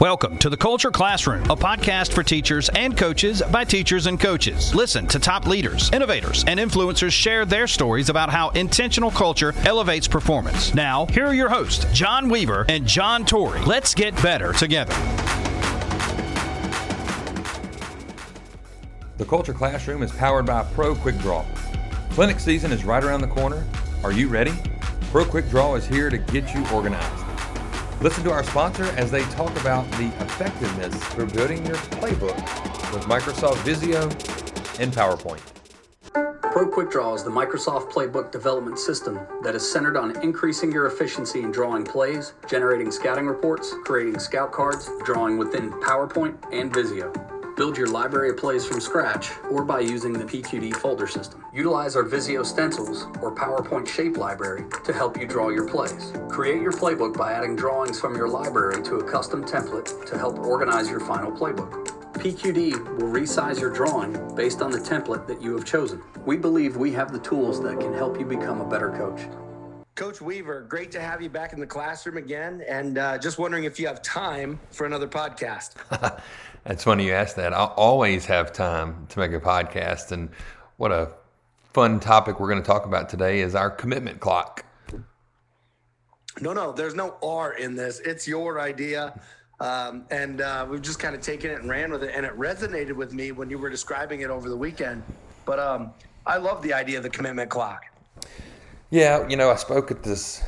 Welcome to the Culture Classroom, a podcast for teachers and coaches by teachers and coaches. Listen to top leaders, innovators, and influencers share their stories about how intentional culture elevates performance. Now, here are your hosts, John Weaver and John Torrey. Let's get better together. The Culture Classroom is powered by Pro Quick Draw. Clinic season is right around the corner. Are you ready? Pro Quick Draw is here to get you organized. Listen to our sponsor as they talk about the effectiveness for building your playbook with Microsoft Visio and PowerPoint. Pro Quick Draw is the Microsoft Playbook development system that is centered on increasing your efficiency in drawing plays, generating scouting reports, creating scout cards, drawing within PowerPoint and Visio. Build your library of plays from scratch or by using the PQD folder system. Utilize our Visio stencils or PowerPoint shape library to help you draw your plays. Create your playbook by adding drawings from your library to a custom template to help organize your final playbook. PQD will resize your drawing based on the template that you have chosen. We believe we have the tools that can help you become a better coach. Coach Weaver, great to have you back in the classroom again. And uh, just wondering if you have time for another podcast. That's funny you asked that. I'll always have time to make a podcast. And what a fun topic we're going to talk about today is our commitment clock. No, no, there's no R in this. It's your idea. Um, and uh, we've just kind of taken it and ran with it. And it resonated with me when you were describing it over the weekend. But um, I love the idea of the commitment clock. Yeah, you know, I spoke at this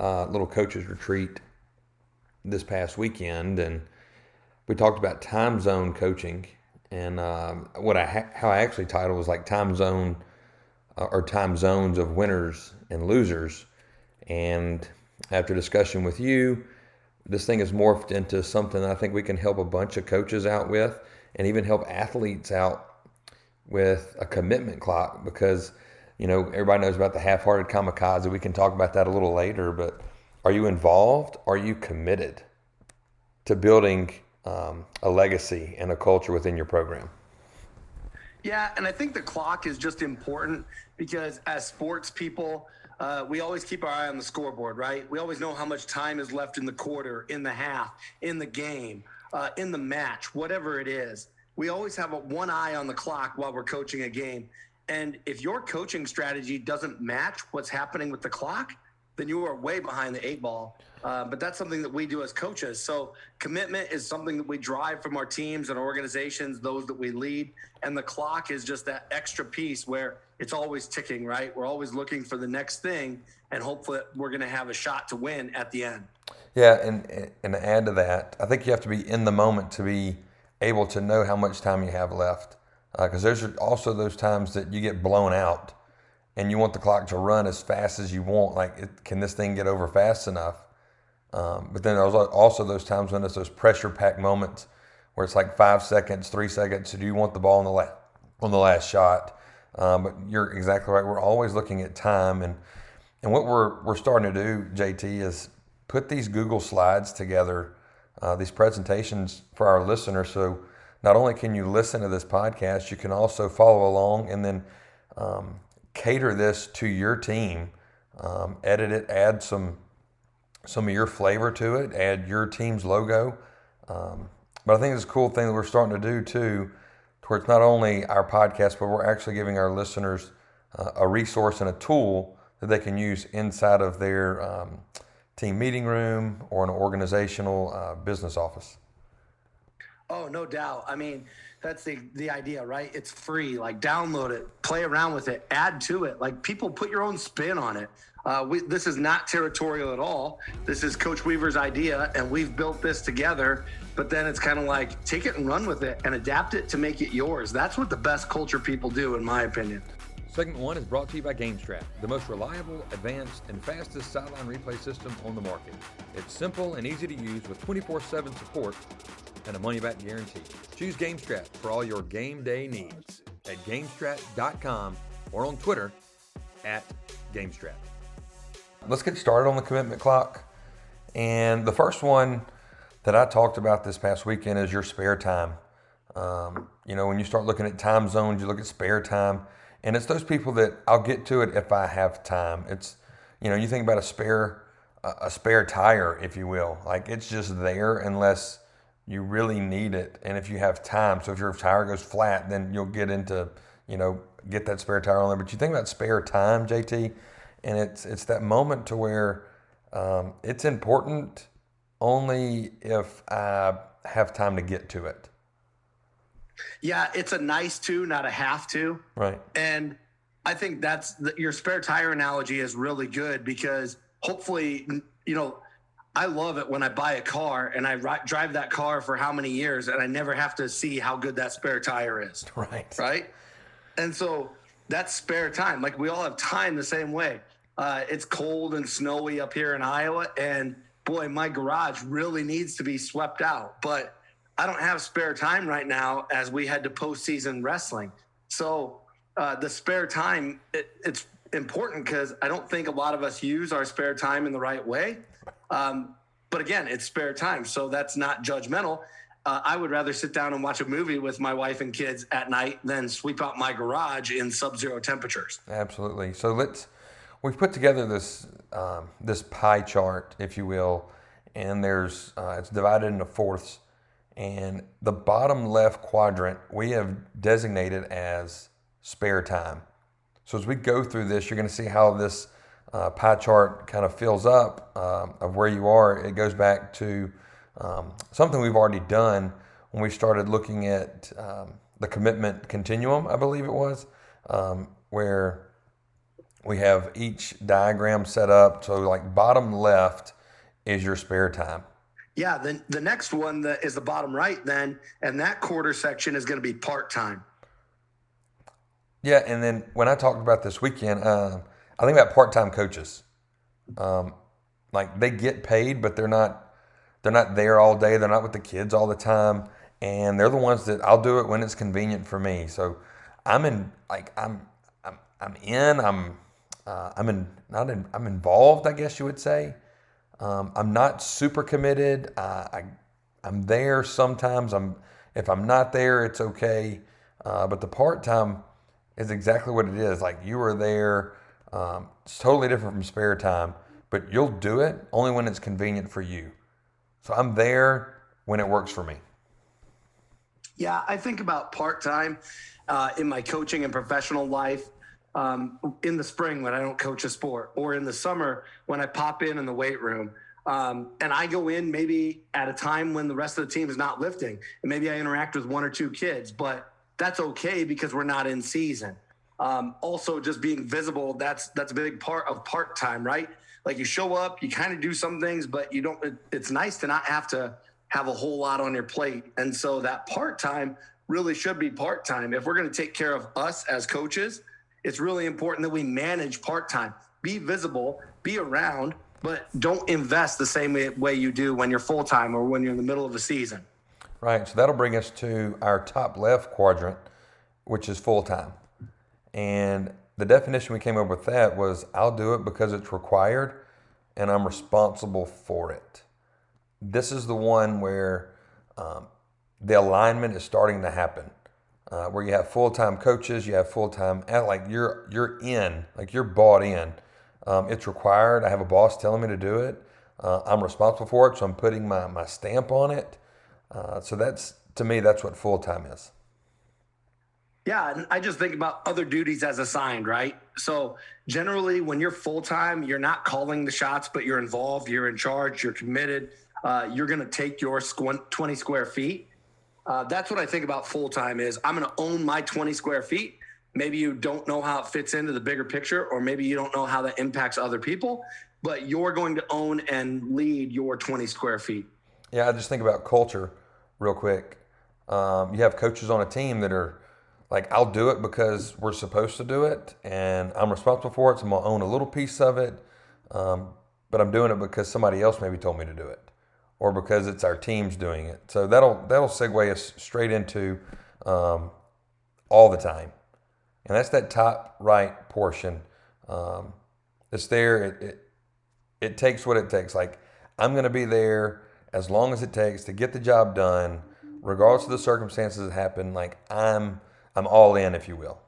uh, little coaches retreat this past weekend, and we talked about time zone coaching. And um, what I ha- how I actually titled was like time zone uh, or time zones of winners and losers. And after discussion with you, this thing has morphed into something I think we can help a bunch of coaches out with, and even help athletes out with a commitment clock because you know, everybody knows about the half-hearted kamikaze. We can talk about that a little later, but are you involved? Are you committed to building um, a legacy and a culture within your program? Yeah, and I think the clock is just important because as sports people, uh, we always keep our eye on the scoreboard, right? We always know how much time is left in the quarter, in the half, in the game, uh, in the match, whatever it is. We always have a, one eye on the clock while we're coaching a game. And if your coaching strategy doesn't match what's happening with the clock, then you are way behind the eight ball. Uh, but that's something that we do as coaches. So commitment is something that we drive from our teams and organizations, those that we lead. And the clock is just that extra piece where it's always ticking, right? We're always looking for the next thing and hopefully we're going to have a shot to win at the end. Yeah, and and to add to that, I think you have to be in the moment to be able to know how much time you have left because uh, there's also those times that you get blown out and you want the clock to run as fast as you want. Like, it, can this thing get over fast enough? Um, but then there's also those times when it's those pressure packed moments where it's like five seconds, three seconds. So do you want the ball on the last on the last shot? Um, but you're exactly right. We're always looking at time, and and what we're we're starting to do, JT, is put these Google slides together, uh, these presentations for our listeners, so not only can you listen to this podcast, you can also follow along and then um, cater this to your team. Um, edit it, add some some of your flavor to it, add your team's logo. Um, but I think it's a cool thing that we're starting to do too, towards not only our podcast, but we're actually giving our listeners uh, a resource and a tool that they can use inside of their um, team meeting room or an organizational uh, business office. Oh, no doubt. I mean, that's the the idea, right? It's free. Like download it, play around with it, add to it. Like people put your own spin on it. Uh, we, this is not territorial at all. This is Coach Weaver's idea, and we've built this together. But then it's kind of like take it and run with it and adapt it to make it yours. That's what the best culture people do, in my opinion. Segment one is brought to you by GameStrap, the most reliable, advanced, and fastest sideline replay system on the market. It's simple and easy to use with 24 7 support and a money back guarantee. Choose GameStrap for all your game day needs at GameStrap.com or on Twitter at GameStrap. Let's get started on the commitment clock. And the first one that I talked about this past weekend is your spare time. Um, you know, when you start looking at time zones, you look at spare time, and it's those people that I'll get to it if I have time. It's, you know, you think about a spare, a spare tire, if you will, like it's just there unless you really need it. And if you have time, so if your tire goes flat, then you'll get into, you know, get that spare tire on there. But you think about spare time, JT, and it's it's that moment to where um, it's important only if I have time to get to it. Yeah, it's a nice to, not a have to. Right. And I think that's the, your spare tire analogy is really good because hopefully, you know, I love it when I buy a car and I ri- drive that car for how many years and I never have to see how good that spare tire is. Right. Right. And so that's spare time. Like we all have time the same way. Uh, it's cold and snowy up here in Iowa, and boy, my garage really needs to be swept out. But I don't have spare time right now as we head to postseason wrestling. So uh, the spare time, it, it's important because I don't think a lot of us use our spare time in the right way. Um, but again, it's spare time, so that's not judgmental. Uh, I would rather sit down and watch a movie with my wife and kids at night than sweep out my garage in sub-zero temperatures. Absolutely. So let's we've put together this um, this pie chart, if you will, and there's uh, it's divided into fourths, and the bottom left quadrant we have designated as spare time. So as we go through this, you're going to see how this uh, pie chart kind of fills up uh, of where you are. It goes back to um, something we've already done when we started looking at um, the commitment continuum, I believe it was, um, where we have each diagram set up. So, like bottom left is your spare time. Yeah, then the next one that is the bottom right, then, and that quarter section is going to be part time. Yeah, and then when I talked about this weekend, uh, I think about part-time coaches. Um, like they get paid, but they're not they're not there all day. They're not with the kids all the time, and they're the ones that I'll do it when it's convenient for me. So I'm in like I'm I'm I'm in I'm uh, I'm in not in I'm involved. I guess you would say. Um, I'm not super committed. I I'm there sometimes. I'm if I'm not there, it's okay. Uh, but the part time is exactly what it is. Like you are there um, it's totally different from spare time, but you'll do it only when it's convenient for you. So I'm there when it works for me. Yeah, I think about part time uh, in my coaching and professional life. Um, in the spring when I don't coach a sport, or in the summer when I pop in in the weight room. Um, and I go in maybe at a time when the rest of the team is not lifting, and maybe I interact with one or two kids, but that's okay because we're not in season. Um, also, just being visible that's that's a big part of part time, right? Like you show up, you kind of do some things, but you don't. It, it's nice to not have to have a whole lot on your plate, and so that part time really should be part time. If we're going to take care of us as coaches, it's really important that we manage part time. Be visible, be around, but don't invest the same way, you do when you're full time or when you're in the middle of a season. Right. So that'll bring us to our top left quadrant, which is full time. And the definition we came up with that was I'll do it because it's required and I'm responsible for it. This is the one where um, the alignment is starting to happen. Uh, where you have full time coaches, you have full time, like you're you're in, like you're bought in. Um, it's required. I have a boss telling me to do it. Uh, I'm responsible for it, so I'm putting my, my stamp on it. Uh, so that's to me, that's what full time is. Yeah, and I just think about other duties as assigned, right? So generally, when you're full time, you're not calling the shots, but you're involved, you're in charge, you're committed. Uh, you're going to take your 20 square feet. Uh, that's what I think about full time is I'm going to own my 20 square feet. Maybe you don't know how it fits into the bigger picture, or maybe you don't know how that impacts other people, but you're going to own and lead your 20 square feet. Yeah, I just think about culture real quick. Um, you have coaches on a team that are like I'll do it because we're supposed to do it, and I'm responsible for it. So I'm gonna own a little piece of it, um, but I'm doing it because somebody else maybe told me to do it, or because it's our team's doing it. So that'll that'll segue us straight into um, all the time, and that's that top right portion. Um, it's there. It, it it takes what it takes. Like I'm gonna be there as long as it takes to get the job done, regardless of the circumstances that happen. Like I'm I'm all in, if you will.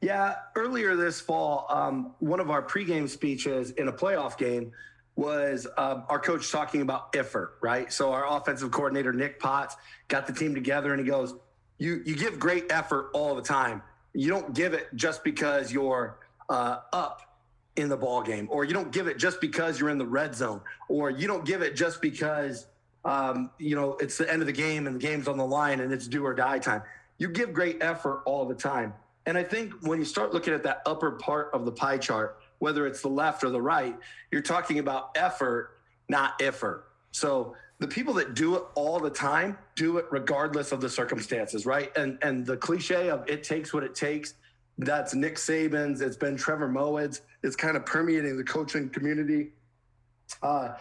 Yeah, earlier this fall, um, one of our pregame speeches in a playoff game was um, our coach talking about effort, right? So our offensive coordinator Nick Potts got the team together, and he goes, "You you give great effort all the time. You don't give it just because you're uh, up in the ball game, or you don't give it just because you're in the red zone, or you don't give it just because um, you know it's the end of the game and the game's on the line and it's do or die time. You give great effort all the time. And I think when you start looking at that upper part of the pie chart, whether it's the left or the right, you're talking about effort, not effort. So the people that do it all the time do it regardless of the circumstances, right? And and the cliche of it takes what it takes that's Nick Saban's. It's been Trevor Moawads. It's kind of permeating the coaching community. Uh,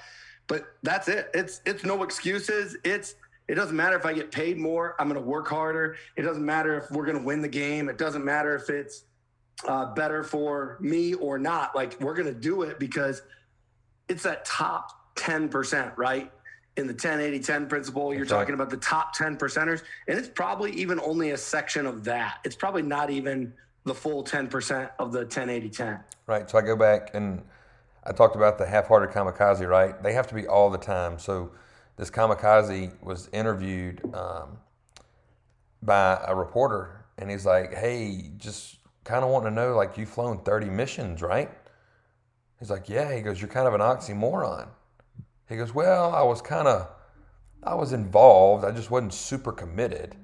but that's it. It's it's no excuses. It's it doesn't matter if I get paid more. I'm going to work harder. It doesn't matter if we're going to win the game. It doesn't matter if it's uh, better for me or not. Like we're going to do it because it's that top 10%, right? In the 10 80 10 principle, you're talking about the top 10 percenters. And it's probably even only a section of that. It's probably not even the full 10% of the 10-80-10. Right. So I go back and I talked about the half-hearted kamikaze, right? They have to be all the time. So this kamikaze was interviewed um, by a reporter, and he's like, "Hey, just kind of wanting to know, like, you've flown 30 missions, right?" He's like, "Yeah." He goes, "You're kind of an oxymoron." He goes, "Well, I was kind of, I was involved. I just wasn't super committed."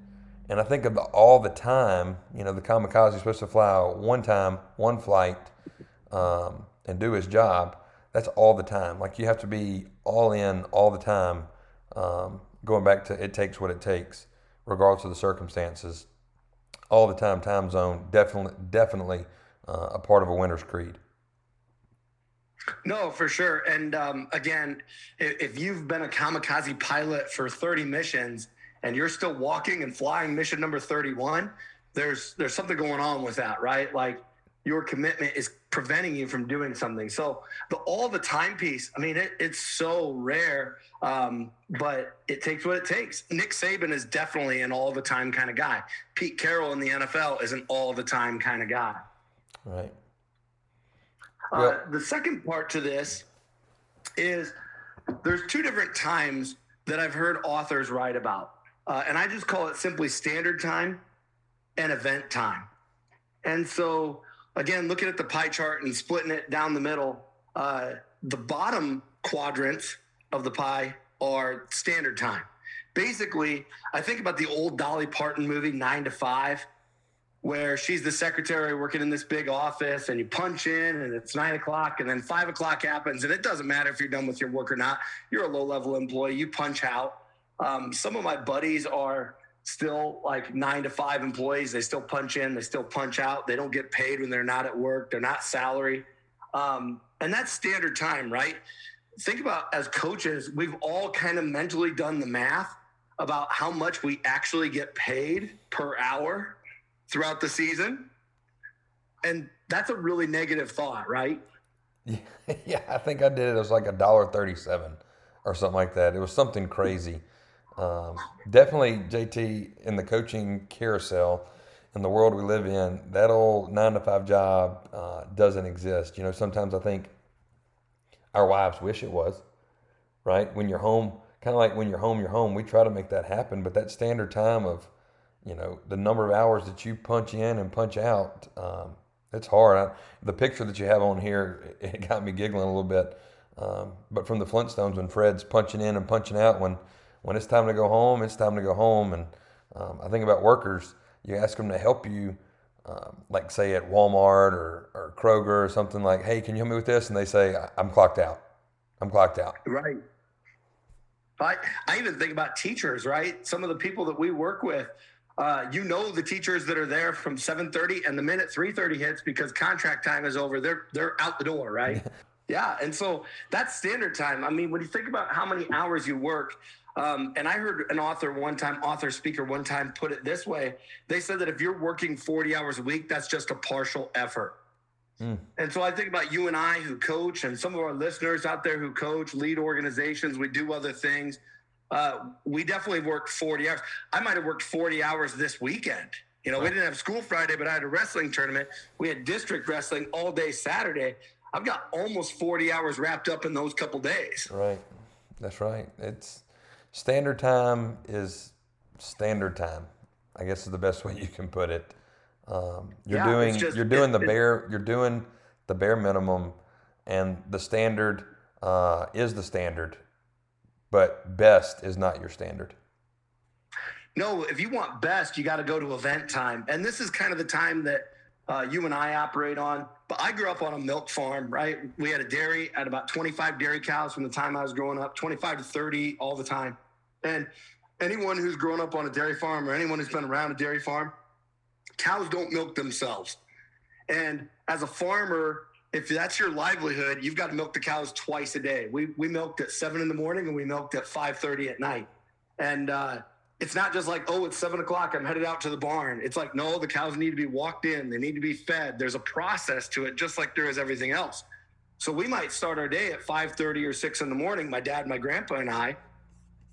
And I think of the, all the time, you know, the kamikaze is supposed to fly one time, one flight, um, and do his job. That's all the time. Like you have to be all in all the time. Um, going back to it takes what it takes, regardless of the circumstances. All the time, time zone, definitely, definitely uh, a part of a winner's creed. No, for sure. And um, again, if, if you've been a kamikaze pilot for 30 missions, and you're still walking and flying mission number 31, there's there's something going on with that, right? Like your commitment is preventing you from doing something. So the all the time piece, I mean, it, it's so rare, um, but it takes what it takes. Nick Saban is definitely an all the time kind of guy. Pete Carroll in the NFL is an all the time kind of guy. Right. Uh, yep. The second part to this is there's two different times that I've heard authors write about. Uh, and I just call it simply standard time and event time. And so, again, looking at the pie chart and splitting it down the middle, uh, the bottom quadrants of the pie are standard time. Basically, I think about the old Dolly Parton movie, Nine to Five, where she's the secretary working in this big office and you punch in and it's nine o'clock and then five o'clock happens and it doesn't matter if you're done with your work or not. You're a low level employee, you punch out um, some of my buddies are still like nine to five employees. They still punch in, they still punch out. They don't get paid when they're not at work, they're not salary. Um, and that's standard time, right? Think about as coaches, we've all kind of mentally done the math about how much we actually get paid per hour throughout the season. And that's a really negative thought, right? Yeah, I think I did it. It was like a dollar thirty-seven or something like that. It was something crazy. Um, definitely, JT, in the coaching carousel, in the world we live in, that old nine to five job uh, doesn't exist. You know, sometimes I think our wives wish it was, right? When you're home, kind of like when you're home, you're home. We try to make that happen, but that standard time of, you know, the number of hours that you punch in and punch out, um, it's hard. I, the picture that you have on here, it got me giggling a little bit. Um, but from the Flintstones, when Fred's punching in and punching out, when when it's time to go home, it's time to go home. And um, I think about workers, you ask them to help you, um, like say at Walmart or, or Kroger or something like, hey, can you help me with this? And they say, I'm clocked out. I'm clocked out. Right. I, I even think about teachers, right? Some of the people that we work with, uh, you know the teachers that are there from 7:30 and the minute 3:30 hits because contract time is over, they're they're out the door, right? yeah, and so that's standard time. I mean, when you think about how many hours you work, um, and I heard an author one time, author speaker one time put it this way. They said that if you're working 40 hours a week, that's just a partial effort. Mm. And so I think about you and I who coach, and some of our listeners out there who coach, lead organizations, we do other things. Uh, we definitely worked 40 hours. I might have worked 40 hours this weekend. You know, we didn't have school Friday, but I had a wrestling tournament. We had district wrestling all day Saturday. I've got almost 40 hours wrapped up in those couple days. Right. That's right. It's standard time is standard time. I guess is the best way you can put it. Um, you're Yeah, doing just- you're doing it- the it- bare you're doing the bare minimum, and the standard uh, is the standard, but best is not your standard. No, if you want best, you got to go to event time. And this is kind of the time that uh, you and I operate on. But I grew up on a milk farm, right? We had a dairy at about 25 dairy cows from the time I was growing up, 25 to 30 all the time. And anyone who's grown up on a dairy farm or anyone who's been around a dairy farm, cows don't milk themselves. And as a farmer, if that's your livelihood, you've got to milk the cows twice a day. We, we milked at seven in the morning and we milked at 5:30 at night. And uh, it's not just like, oh, it's seven o'clock. I'm headed out to the barn. It's like, no, the cows need to be walked in. They need to be fed. There's a process to it, just like there is everything else. So we might start our day at 5:30 or six in the morning. My dad, my grandpa, and I.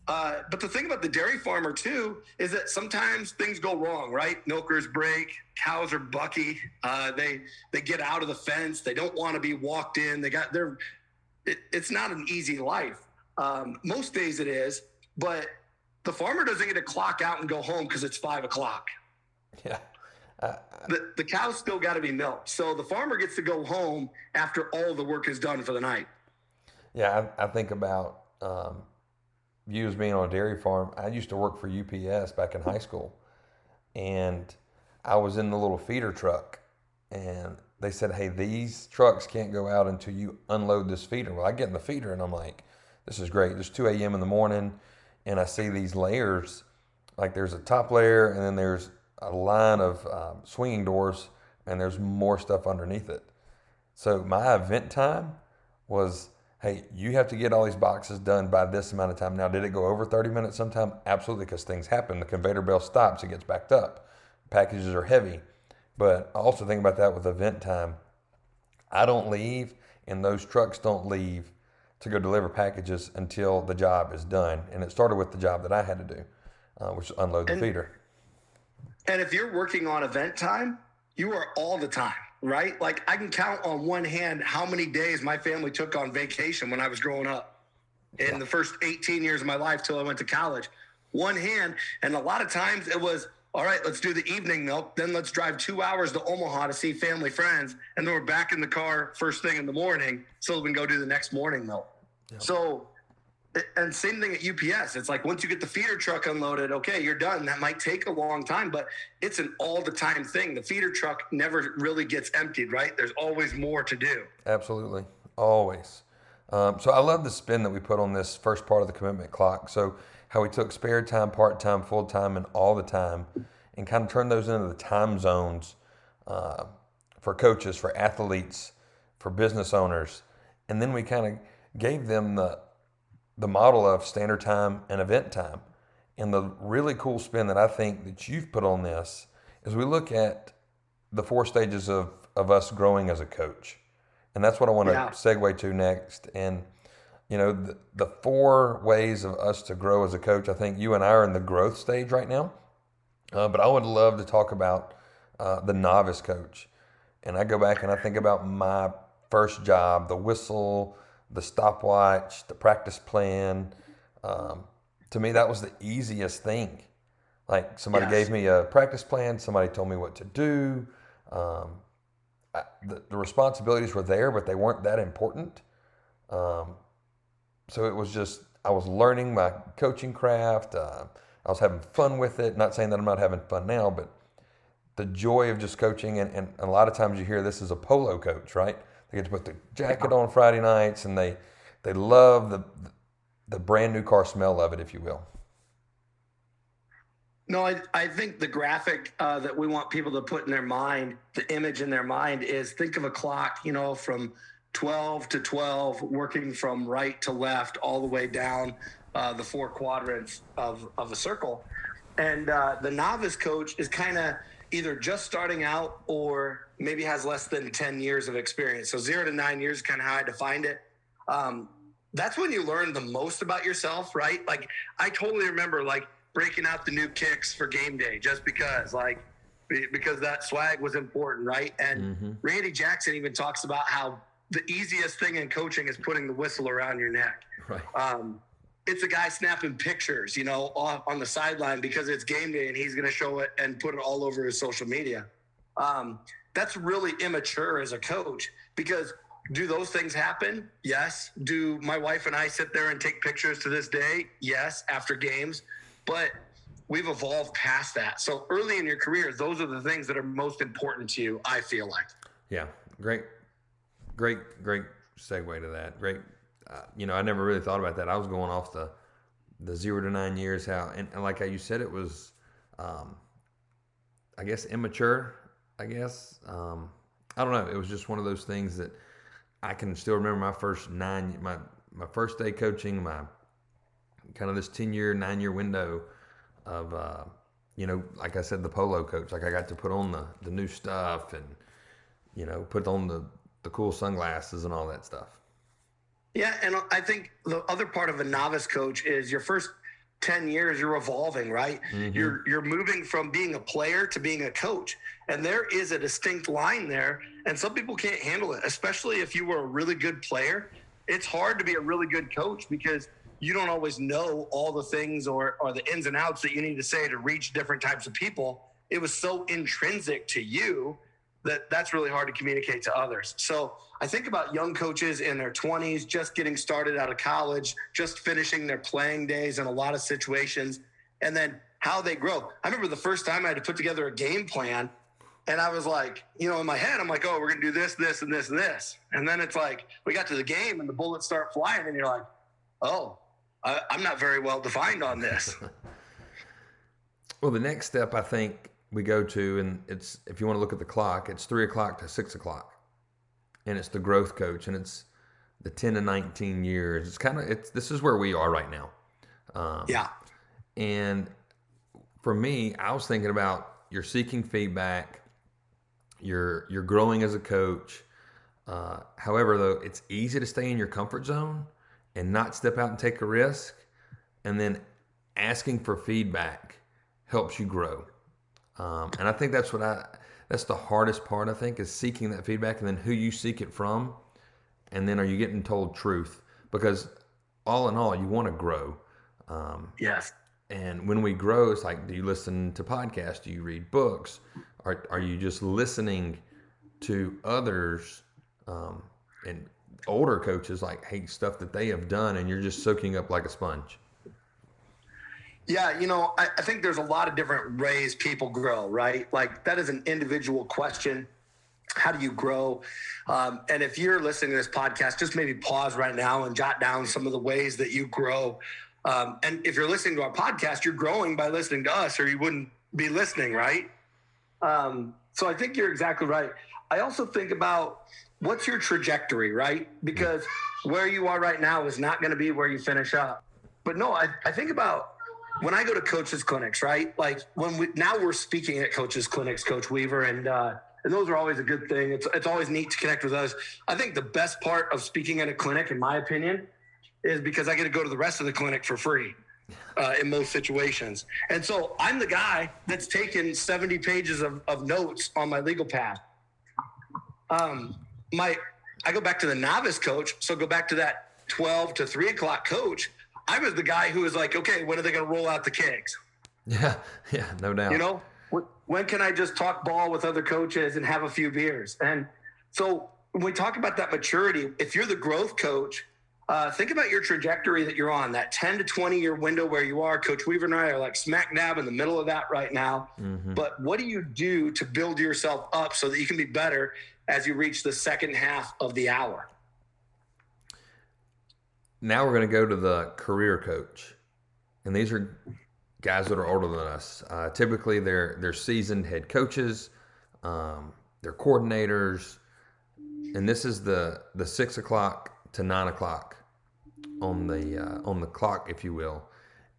Uh, but the thing about the dairy farmer too is that sometimes things go wrong, right? Milkers break, cows are bucky, uh, they they get out of the fence, they don't want to be walked in. They got their. It, it's not an easy life. Um, most days it is, but the farmer doesn't get to clock out and go home because it's five o'clock. Yeah. The, the cows still got to be milked, so the farmer gets to go home after all the work is done for the night. Yeah, I, I think about um, you as being on a dairy farm. I used to work for UPS back in high school, and I was in the little feeder truck, and they said, "Hey, these trucks can't go out until you unload this feeder." Well, I get in the feeder, and I'm like, "This is great." There's 2 a.m. in the morning, and I see these layers. Like there's a top layer, and then there's a line of um, swinging doors, and there's more stuff underneath it. So my event time was, hey, you have to get all these boxes done by this amount of time. Now, did it go over 30 minutes sometime? Absolutely, because things happen. The conveyor belt stops, it gets backed up. Packages are heavy. But I also think about that with event time. I don't leave, and those trucks don't leave to go deliver packages until the job is done. And it started with the job that I had to do, uh, which is unload the feeder. And if you're working on event time, you are all the time, right? Like I can count on one hand how many days my family took on vacation when I was growing up in the first 18 years of my life till I went to college. One hand. And a lot of times it was, all right, let's do the evening milk. Then let's drive two hours to Omaha to see family friends. And then we're back in the car first thing in the morning so we can go do the next morning milk. So and same thing at UPS. It's like once you get the feeder truck unloaded, okay, you're done. That might take a long time, but it's an all the time thing. The feeder truck never really gets emptied, right? There's always more to do. Absolutely, always. Um, so I love the spin that we put on this first part of the commitment clock. So how we took spare time, part time, full time, and all the time, and kind of turned those into the time zones uh, for coaches, for athletes, for business owners, and then we kind of gave them the the model of standard time and event time. And the really cool spin that I think that you've put on this is we look at the four stages of, of us growing as a coach. And that's what I want to Yeah. segue to next. And, you know, the, the four ways of us to grow as a coach, I think you and I are in the growth stage right now. Uh, but I would love to talk about uh, the novice coach. And I go back and I think about my first job, the whistle, the stopwatch, the practice plan. Um, to me, that was the easiest thing. Like somebody Yes. gave me a practice plan, somebody told me what to do. Um, I, the, the responsibilities were there, but they weren't that important. Um, so it was just, I was learning my coaching craft. Uh, I was having fun with it. Not saying that I'm not having fun now, but the joy of just coaching. And, and a lot of times you hear this as a polo coach, right? They get to put the jacket on Friday nights and they, they love the, the brand new car smell of it, if you will. No, I, I think the graphic uh, that we want people to put in their mind, the image in their mind is think of a clock, you know, from 12 to 12, working from right to left all the way down uh, the four quadrants of, of a circle. And uh, the novice coach is kind of either just starting out or maybe has less than 10 years of experience. So zero to nine years is kind of how I defined it. Um, that's when you learn the most about yourself, right? Like I totally remember like breaking out the new kicks for game day just because like because that swag was important, right? And Randy Jackson even talks about how the easiest thing in coaching is putting the whistle around your neck. Right. Um, it's a guy snapping pictures, you know, on the sideline because it's game day and he's going to show it and put it all over his social media. Um, that's really immature as a coach because do those things happen? Yes. Do my wife and I sit there and take pictures to this day? Yes, after games. But we've evolved past that. So early in your career, those are the things that are most important to you, I feel like. Yeah. Great, great, great segue to that. Great. You know, I never really thought about that. I was going off the the zero to nine years, how and, and like how you said, it was, um, I guess, immature. I guess um, I don't know. It was just one of those things that I can still remember my first nine, my my first day coaching, my kind of this ten year, nine year window of, uh, you know, like I said, the polo coach. Like I got to put on the the new stuff and you know put on the the cool sunglasses and all that stuff. Yeah, and I think the other part of a novice coach is your first 10 years you're evolving, right? Mm-hmm. You're you're moving from being a player to being a coach. And there is a distinct line there, and some people can't handle it, especially if you were a really good player. It's hard to be a really good coach because you don't always know all the things or, or the ins and outs that you need to say to reach different types of people. It was so intrinsic to you that that's really hard to communicate to others. So I think about young coaches in their 20s, just getting started out of college, just finishing their playing days in a lot of situations, and then how they grow. I remember the first time I had to put together a game plan, and I was like, you know, in my head, I'm like, oh, we're going to do this, this, and this, and this. And then it's like, we got to the game, and the bullets start flying, and you're like, oh, I, I'm not very well defined on this. well, the next step, I think, we go to, and it's if you want to look at the clock, it's three o'clock to six o'clock, and it's the growth coach, and it's the ten to nineteen years. It's kind of it's this is where we are right now. Um, yeah, and for me, I was thinking about you're seeking feedback, you're you're growing as a coach. Uh, however, though, it's easy to stay in your comfort zone and not step out and take a risk, and then asking for feedback helps you grow. Um, and I think that's what I that's the hardest part. I think is seeking that feedback, and then who you seek it from, and then are you getting told truth? Because all in all, you want to grow. Um, yes. And when we grow, it's like, do you listen to podcasts? Do you read books? Are are you just listening to others? Um, and older coaches like hey stuff that they have done, and you're just soaking up like a sponge. Yeah, you know, I, I, think there's a lot of different ways people grow, right? Like that is an individual question. How do you grow? Um, and if you're listening to this podcast, just maybe pause right now and jot down some of the ways that you grow. Um, and if you're listening to our podcast, you're growing by listening to us, or you wouldn't be listening, right? Um, so I think you're exactly right. I also think about what's your trajectory, right? Because where you are right now is not going to be where you finish up. But no, I, I think about when I go to coaches clinics, right? Like when we now we're speaking at coaches clinics, Coach Weaver, and uh, and those are always a good thing. It's it's always neat to connect with us. I think the best part of speaking at a clinic, in my opinion, is because I get to go to the rest of the clinic for free. Uh, in most situations. And so I'm the guy that's taken 70 pages of, of notes on my legal path. Um, my, I go back to the novice coach. So go back to that 12 to three o'clock coach. I was the guy who was like, okay, when are they going to roll out the kegs? Yeah, yeah, no doubt. You know, when can I just talk ball with other coaches and have a few beers? And so when we talk about that maturity, if you're the growth coach, uh, think about your trajectory that you're on, that 10 to 20 year window where you are. Coach Weaver and I are like smack dab in the middle of that right now. Mm-hmm. But what do you do to build yourself up so that you can be better as you reach the second half of the hour? Now we're going to go to the career coach, and these are guys that are older than us. Uh, typically, they're they're seasoned head coaches, um, they're coordinators, and this is the the six o'clock to nine o'clock on the uh, on the clock, if you will.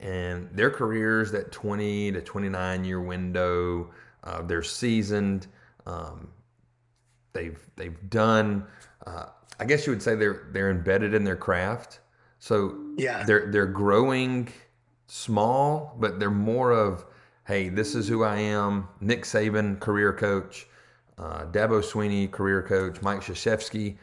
And their careers, that twenty to twenty nine year window, uh, they're seasoned. Um, they've they've done. Uh, I guess you would say they're they're embedded in their craft. So yeah, they're they're growing small, but they're more of hey, this is who I am. Nick Saban, career coach. Uh, Dabo Swinney, career coach. Mike Krzyzewski,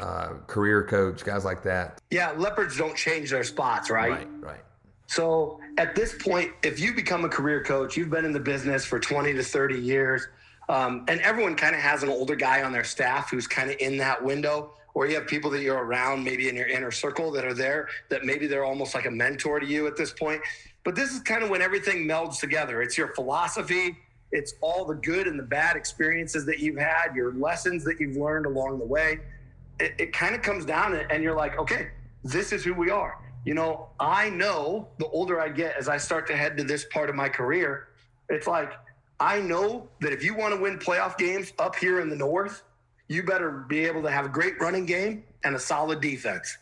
uh, career coach, guys like that. Yeah, leopards don't change their spots, right? Right, right. So at this point, if you become a career coach, you've been in the business for 20 to 30 years, um, and everyone kind of has an older guy on their staff who's kind of in that window, or you have people that you're around, maybe in your inner circle that are there, that maybe they're almost like a mentor to you at this point. But this is kind of when everything melds together. It's your philosophy, it's all the good and the bad experiences that you've had, your lessons that you've learned along the way. It, it kind of comes down and you're like, okay, this is who we are. You know, I know the older I get as I start to head to this part of my career, it's like, I know that if you want to win playoff games up here in the North, you better be able to have a great running game and a solid defense.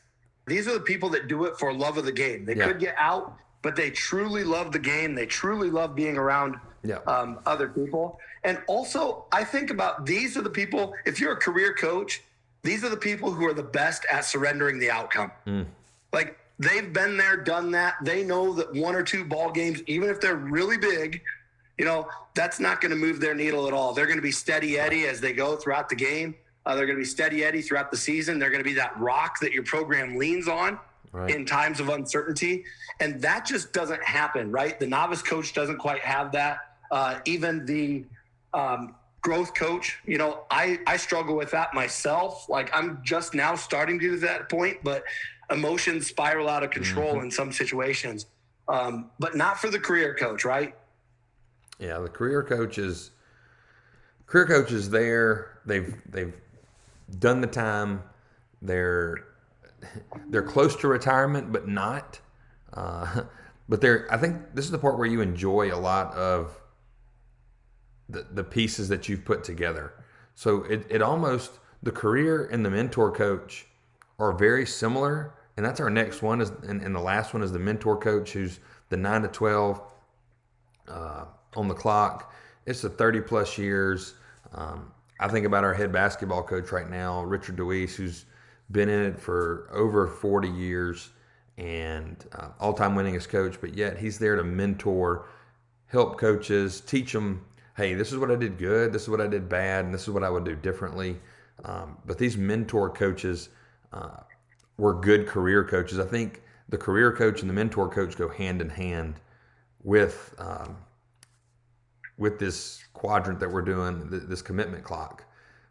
These are the people that do it for love of the game. They yeah. could get out, but they truly love the game. They truly love being around yeah. um, other people. And also, I think about these are the people, if you're a career coach, these are the people who are the best at surrendering the outcome. Mm. Like they've been there, done that. They know that one or two ball games, even if they're really big, you know, that's not going to move their needle at all. They're going to be steady Eddie as they go throughout the game. Uh, they're going to be steady Eddie throughout the season. They're going to be that rock that your program leans on right. in times of uncertainty. And that just doesn't happen, right? The novice coach doesn't quite have that. Uh, even the um, growth coach, you know, I, I struggle with that myself. Like I'm just now starting to that point, but emotions spiral out of control mm-hmm. in some situations. Um, but not for the career coach, right? Yeah, the career coach is career coach is there. They've they've done the time. They're they're close to retirement, but not. Uh, but they're. I think this is the part where you enjoy a lot of the the pieces that you've put together. So it it almost the career and the mentor coach are very similar, and that's our next one. Is and, and the last one is the mentor coach, who's the nine to twelve uh, on the clock. It's the thirty plus years. Um, I think about our head basketball coach right now, Richard DeWeese, who's been in it for over 40 years and uh, all-time winningest coach, but yet he's there to mentor, help coaches, teach them, hey, this is what I did good, this is what I did bad, and this is what I would do differently. Um, but these mentor coaches uh, were good career coaches. I think the career coach and the mentor coach go hand in hand with um, with this quadrant that we're doing, this commitment clock.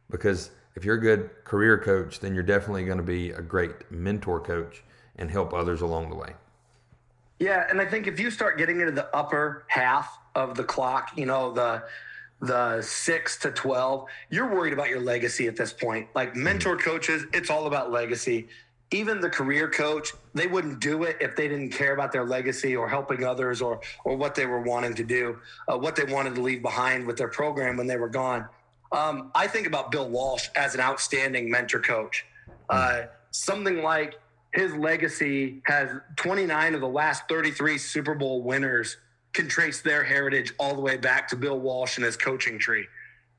Because if you're a good career coach, then you're definitely going to be a great mentor coach and help others along the way. Yeah, and I think if you start getting into the upper half of the clock, you know, the the 6 to 12, you're worried about your legacy at this point. Like mentor mm-hmm. coaches, it's all about legacy even the career coach, they wouldn't do it if they didn't care about their legacy or helping others or or what they were wanting to do, uh, what they wanted to leave behind with their program when they were gone. Um, I think about Bill Walsh as an outstanding mentor coach. Uh, something like his legacy has 29 of the last 33 Super Bowl winners can trace their heritage all the way back to Bill Walsh and his coaching tree.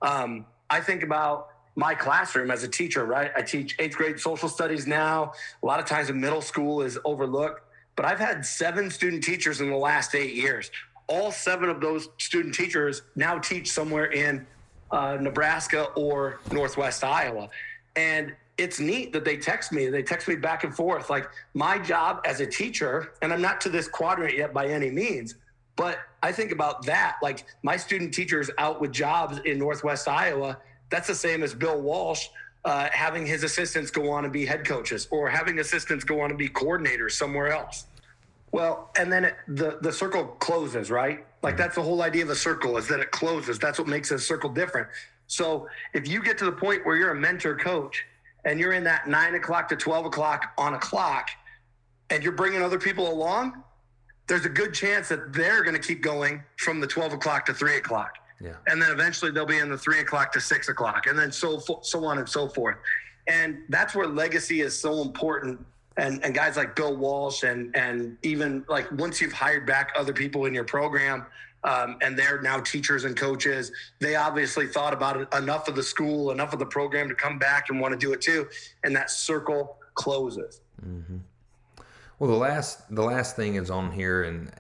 Um, I think about my classroom as a teacher, right? I teach eighth grade social studies now. A lot of times in middle school is overlooked, but I've had seven student teachers in the last eight years. All seven of those student teachers now teach somewhere in uh, Nebraska or Northwest Iowa. And it's neat that they text me. They text me back and forth. Like my job as a teacher, and I'm not to this quadrant yet by any means, but I think about that. Like my student teachers out with jobs in Northwest Iowa that's the same as Bill Walsh uh, having his assistants go on and be head coaches or having assistants go on and be coordinators somewhere else. Well, and then it, the the circle closes, right? Like that's the whole idea of a circle is that it closes. That's what makes a circle different. So if you get to the point where you're a mentor coach and you're in that nine o'clock to twelve o'clock on a clock, and you're bringing other people along, there's a good chance that they're going to keep going from the twelve o'clock to three o'clock. Yeah. And then eventually they'll be in the three o'clock to six o'clock, and then so so on and so forth. And that's where legacy is so important. And and guys like Bill Walsh and and even like once you've hired back other people in your program. Um, and they're now teachers and coaches. They obviously thought about it, enough of the school, enough of the program to come back and want to do it too. And that circle closes. Mm-hmm. Well, the last the last thing is on here, and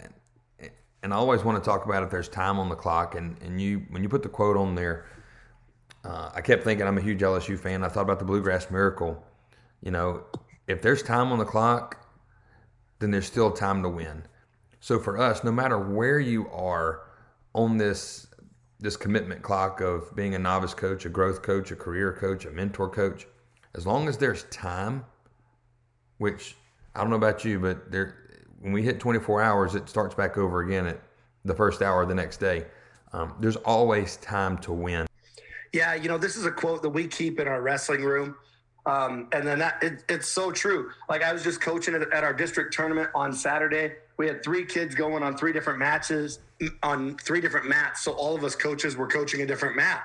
and I always want to talk about if there's time on the clock. And, and you when you put the quote on there, uh, I kept thinking I'm a huge LSU fan. I thought about the Bluegrass Miracle You know, if there's time on the clock, then there's still time to win. So for us, no matter where you are on this this commitment clock of being a novice coach, a growth coach, a career coach, a mentor coach, as long as there's time, which I don't know about you, but there when we hit 24 hours, it starts back over again at the first hour of the next day. Um, there's always time to win. Yeah, you know, this is a quote that we keep in our wrestling room. Um, and then that it, it's so true. Like I was just coaching at, at our district tournament on Saturday. We had three kids going on three different matches on three different mats. So all of us coaches were coaching a different mat.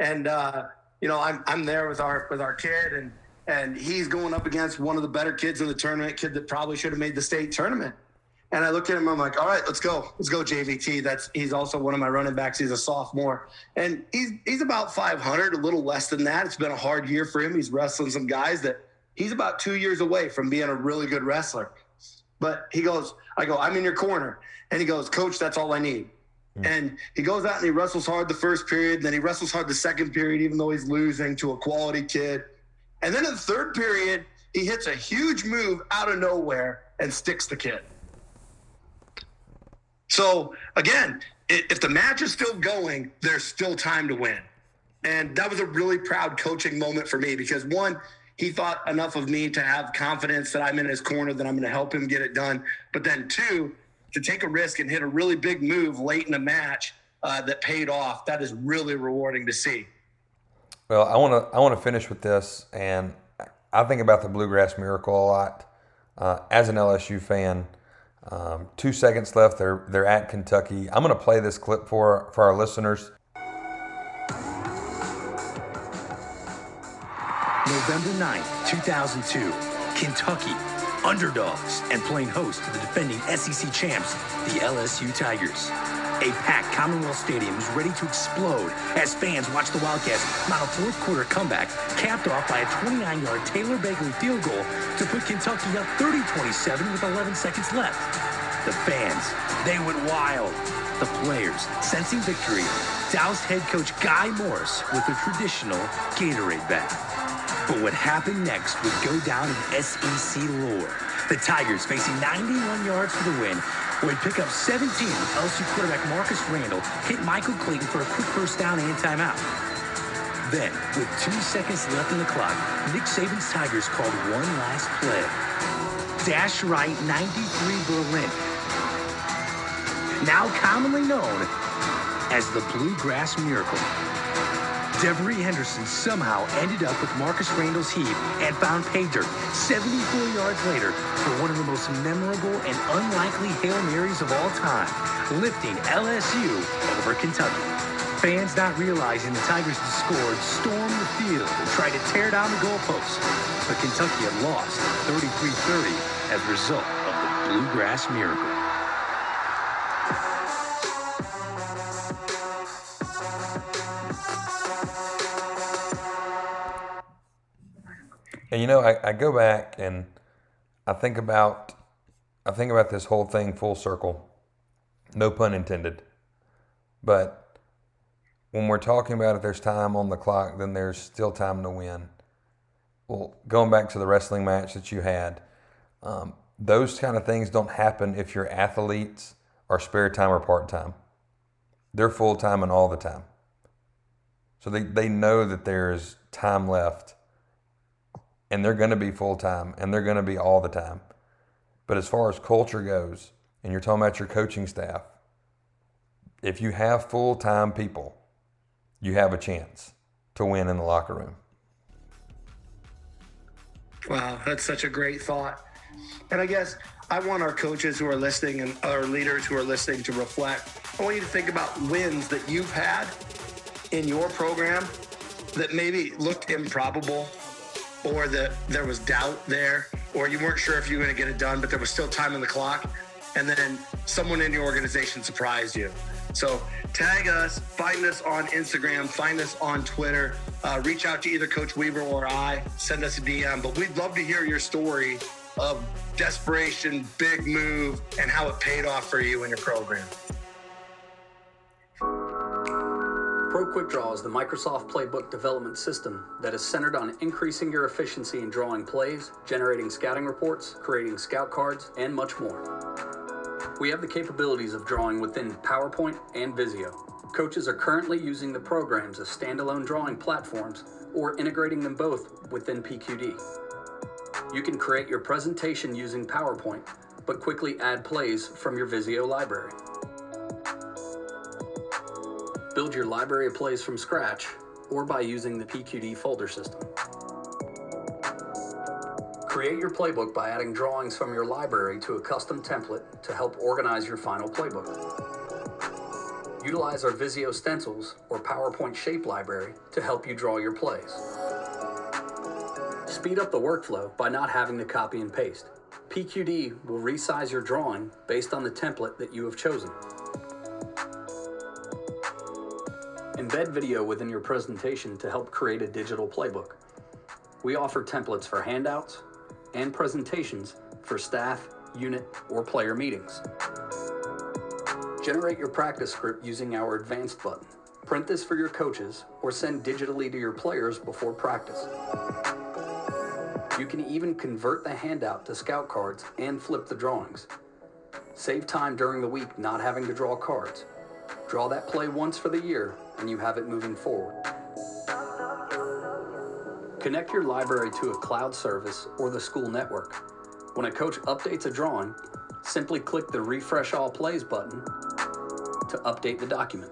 And uh, you know, I'm I'm there with our with our kid and and he's going up against one of the better kids in the tournament, kid that probably should have made the state tournament. And I look at him, I'm like, all right, let's go. Let's go, JVT. That's he's also one of my running backs. He's a sophomore. And he's he's about 500, a little less than that. It's been a hard year for him. He's wrestling some guys that he's about two years away from being a really good wrestler. But he goes, I go, I'm in your corner. And he goes, Coach, that's all I need. Mm. And he goes out and he wrestles hard the first period, then he wrestles hard the second period, even though he's losing to a quality kid. And then in the third period, he hits a huge move out of nowhere and sticks the kid. So again, if the match is still going, there's still time to win. And that was a really proud coaching moment for me because one, he thought enough of me to have confidence that I'm in his corner, that I'm going to help him get it done. But then two, to take a risk and hit a really big move late in a match uh, that paid off, that is really rewarding to see. Well, I want to I want to finish with this, and I think about the Bluegrass Miracle a lot. Uh, as an LSU fan, um, two seconds left. They're they're at Kentucky. I'm going to play this clip for for our listeners. November 9th, 2002, Kentucky, underdogs and playing host to the defending SEC champs, the LSU Tigers. A packed Commonwealth Stadium is ready to explode as fans watch the Wildcats mount a fourth quarter comeback capped off by a 29-yard Taylor Begley field goal to put Kentucky up 30-27 with 11 seconds left. The fans, they went wild. The players, sensing victory, doused head coach Guy Morriss with a traditional Gatorade bath. But what happened next would go down in SEC lore. The Tigers facing 91 yards for the win would pick up 17 LSU quarterback Marcus Randall hit Michael Clayton for a quick first down and timeout. Then, with two seconds left in the clock, Nick Saban's Tigers called one last play. Dash right 93 Berlin. Now commonly known as the Bluegrass Miracle. Devery Henderson somehow ended up with Marcus Randall's heave and found pay dirt 74 yards later for one of the most memorable and unlikely Hail Marys of all time, lifting LSU over Kentucky. Fans not realizing the Tigers had scored stormed the field and tried to tear down the goalposts, but Kentucky had lost 33-30 as a result of the Bluegrass Miracle. And you know, I, I go back and I think about I think about this whole thing full circle. No pun intended. But when we're talking about it, there's time on the clock, then there's still time to win. Well, going back to the wrestling match that you had, um, those kind of things don't happen if your athletes are spare time or part time. They're full time and all the time. So they, they know that there's time left and they're going to be full time and they're going to be all the time. But as far as culture goes, and you're talking about your coaching staff, if you have full time people, you have a chance to win in the locker room. Wow, that's such a great thought. And I guess I want our coaches who are listening and our leaders who are listening to reflect. I want you to think about wins that you've had in your program that maybe looked improbable or that there was doubt there, or you weren't sure if you were going to get it done, but there was still time on the clock, and then someone in your organization surprised you. So tag us, find us on Instagram, find us on Twitter, uh, reach out to either Coach Weaver or I, send us a DM. But we'd love to hear your story of desperation, big move, and how it paid off for you and your program. Pro Quick Draw is the Microsoft Playbook development system that is centered on increasing your efficiency in drawing plays, generating scouting reports, creating scout cards, and much more. We have the capabilities of drawing within PowerPoint and Visio. Coaches are currently using the programs as standalone drawing platforms or integrating them both within PQD. You can create your presentation using PowerPoint, but quickly add plays from your Visio library. Build your library of plays from scratch or by using the PQD folder system. Create your playbook by adding drawings from your library to a custom template to help organize your final playbook. Utilize our Visio stencils or PowerPoint shape library to help you draw your plays. Speed up the workflow by not having to copy and paste. PQD will resize your drawing based on the template that you have chosen. Embed video within your presentation to help create a digital playbook. We offer templates for handouts and presentations for staff, unit, or player meetings. Generate your practice script using our advanced button. Print this for your coaches or send digitally to your players before practice. You can even convert the handout to scout cards and flip the drawings. Save time during the week not having to draw cards. Draw that play once for the year and you have it moving forward. Connect your library to a cloud service or the school network. When a coach updates a drawing, simply click the Refresh All Plays button to update the document.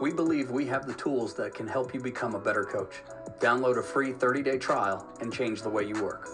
We believe we have the tools that can help you become a better coach. Download a free 30 day trial and change the way you work.